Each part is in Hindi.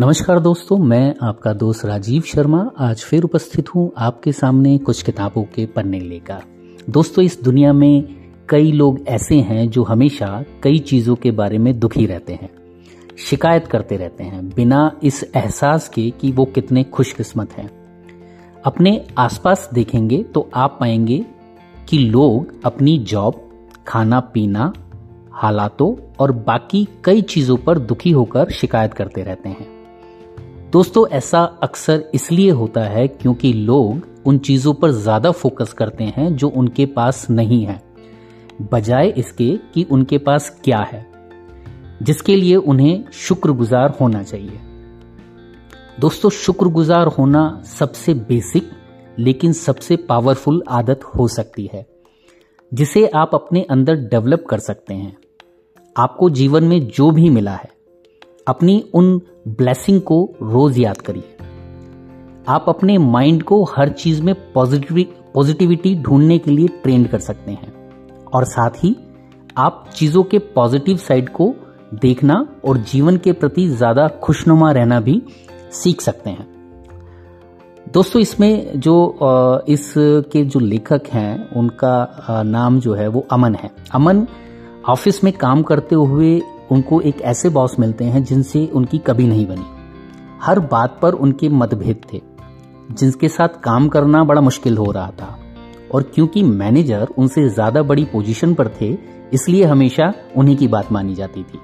नमस्कार दोस्तों, मैं आपका दोस्त राजीव शर्मा आज फिर उपस्थित हूँ आपके सामने कुछ किताबों के पन्ने लेकर। दोस्तों, इस दुनिया में कई लोग ऐसे हैं जो हमेशा कई चीज़ों के बारे में दुखी रहते हैं, शिकायत करते रहते हैं, बिना इस एहसास के कि वो कितने खुशकिस्मत हैं। अपने आसपास देखेंगे तो आप पाएँगे कि लोग अपनी जॉब, खाना पीना, हालातों और बाकी कई चीज़ों पर दुखी होकर शिकायत करते रहते हैं। दोस्तों, ऐसा अक्सर इसलिए होता है क्योंकि लोग उन चीज़ों पर ज़्यादा फोकस करते हैं जो उनके पास नहीं है, बजाय इसके कि उनके पास क्या है, जिसके लिए उन्हें शुक्रगुजार होना चाहिए। दोस्तों, शुक्रगुजार होना सबसे बेसिक लेकिन सबसे पावरफुल आदत हो सकती है, जिसे आप अपने अंदर डेवलप कर सकते हैं। आपको जीवन में जो भी मिला है अपनी उन ब्लेसिंग को रोज याद करिए। आप अपने माइंड को हर चीज़ में पॉजिटिविटी ढूँढने के लिए ट्रेंड कर सकते हैं। और साथ ही आप चीज़ों के पॉजिटिव साइड को देखना और जीवन के प्रति ज़्यादा खुशनुमा रहना भी सीख सकते हैं। दोस्तों, इसमें जो इस के जो लेखक हैं, उनका नाम जो है वो अमन है। अमन ऑफ़िस में काम करते हुए उनको एक ऐसे बॉस मिलते हैं जिनसे उनकी कभी नहीं बनी। हर बात पर उनके मतभेद थे, जिनके साथ काम करना बड़ा मुश्किल हो रहा था। और क्योंकि मैनेजर उनसे ज़्यादा बड़ी पोजीशन पर थे, इसलिए हमेशा उन्हीं की बात मानी जाती थी।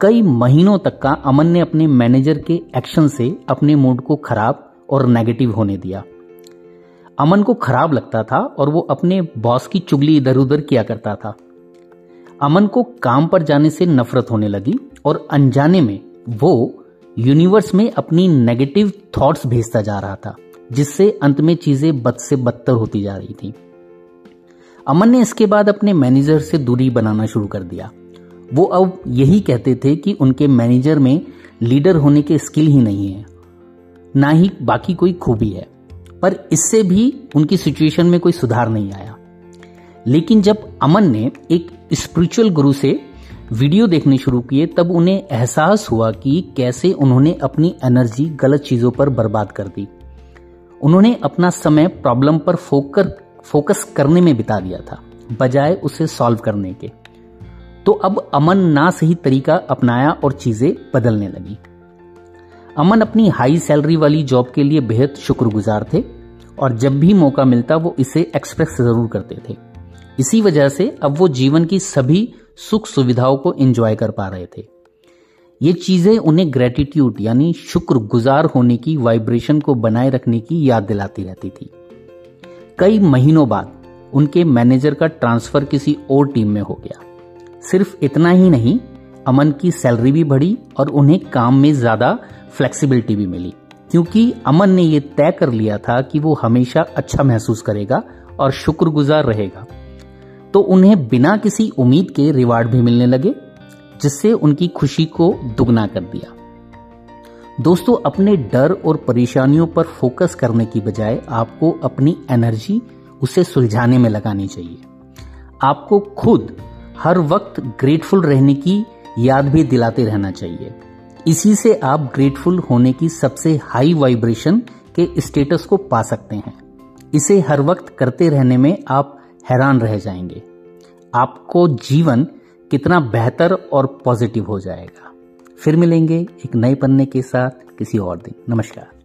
कई महीनों तक का अमन ने अपने मैनेजर के एक्शन से अपने मूड को खराब और नेगेटिव होने दिया। अमन को खराब लगता था और वो अपने बॉस की चुगली इधर उधर किया करता था। अमन को काम पर जाने से नफरत होने लगी और अनजाने में वो यूनिवर्स में अपनी नेगेटिव थॉट्स भेजता जा रहा था, जिससे अंत में चीज़ें बद से बदतर होती जा रही थी। अमन ने इसके बाद अपने मैनेजर से दूरी बनाना शुरू कर दिया। वो अब यही कहते थे कि उनके मैनेजर में लीडर होने के स्किल ही नहीं है, ना ही बाकी कोई खूबी है। पर इससे भी उनकी सिचुएशन में कोई सुधार नहीं आया। लेकिन जब अमन ने एक स्पिरिचुअल गुरु से वीडियो देखने शुरू किए, तब उन्हें एहसास हुआ कि कैसे उन्होंने अपनी एनर्जी गलत चीज़ों पर बर्बाद कर दी। उन्होंने अपना समय प्रॉब्लम पर फोकर फोकस करने में बिता दिया था, बजाय उसे सॉल्व करने के। तो अब अमन ना सही तरीका अपनाया और चीज़ें बदलने लगी। अमन अपनी हाई सैलरी वाली जॉब के लिए बेहद शुक्रगुजार थे, और जब भी मौका मिलता वो इसे एक्सप्रेस ज़रूर करते थे। इसी वजह से अब वो जीवन की सभी सुख सुविधाओं को एंजॉय कर पा रहे थे। ये चीज़ें उन्हें ग्रेटिट्यूड यानी शुक्र गुजार होने की वाइब्रेशन को बनाए रखने की याद दिलाती रहती थी। कई महीनों बाद उनके मैनेजर का ट्रांसफ़र किसी और टीम में हो गया। सिर्फ़ इतना ही नहीं, अमन की सैलरी भी बढ़ी और उन्हें काम में ज़्यादा फ्लेक्सिबिलिटी भी मिली। क्योंकि अमन ने यह तय कर लिया था कि वो हमेशा अच्छा महसूस करेगा और शुक्रगुजार रहेगा। तो उन्हें बिना किसी उम्मीद के रिवार्ड भी मिलने लगे, जिससे उनकी खुशी को दुगना कर दिया। दोस्तों, अपने डर और परेशानियों पर फोकस करने की बजाय आपको अपनी एनर्जी उसे सुलझाने में लगानी चाहिए। आपको खुद हर वक्त ग्रेटफुल रहने की याद भी दिलाते रहना चाहिए। इसी से आप ग्रेटफुल होने की सबसे हाई वाइब्रेशन के स्टेटस को पा सकते हैं। इसे हर वक्त करते रहने में आप हैरान रह जाएँगे। आपको जीवन कितना बेहतर और पॉजिटिव हो जाएगा। फिर मिलेंगे एक नए पन्ने के साथ किसी और दिन। नमस्कार।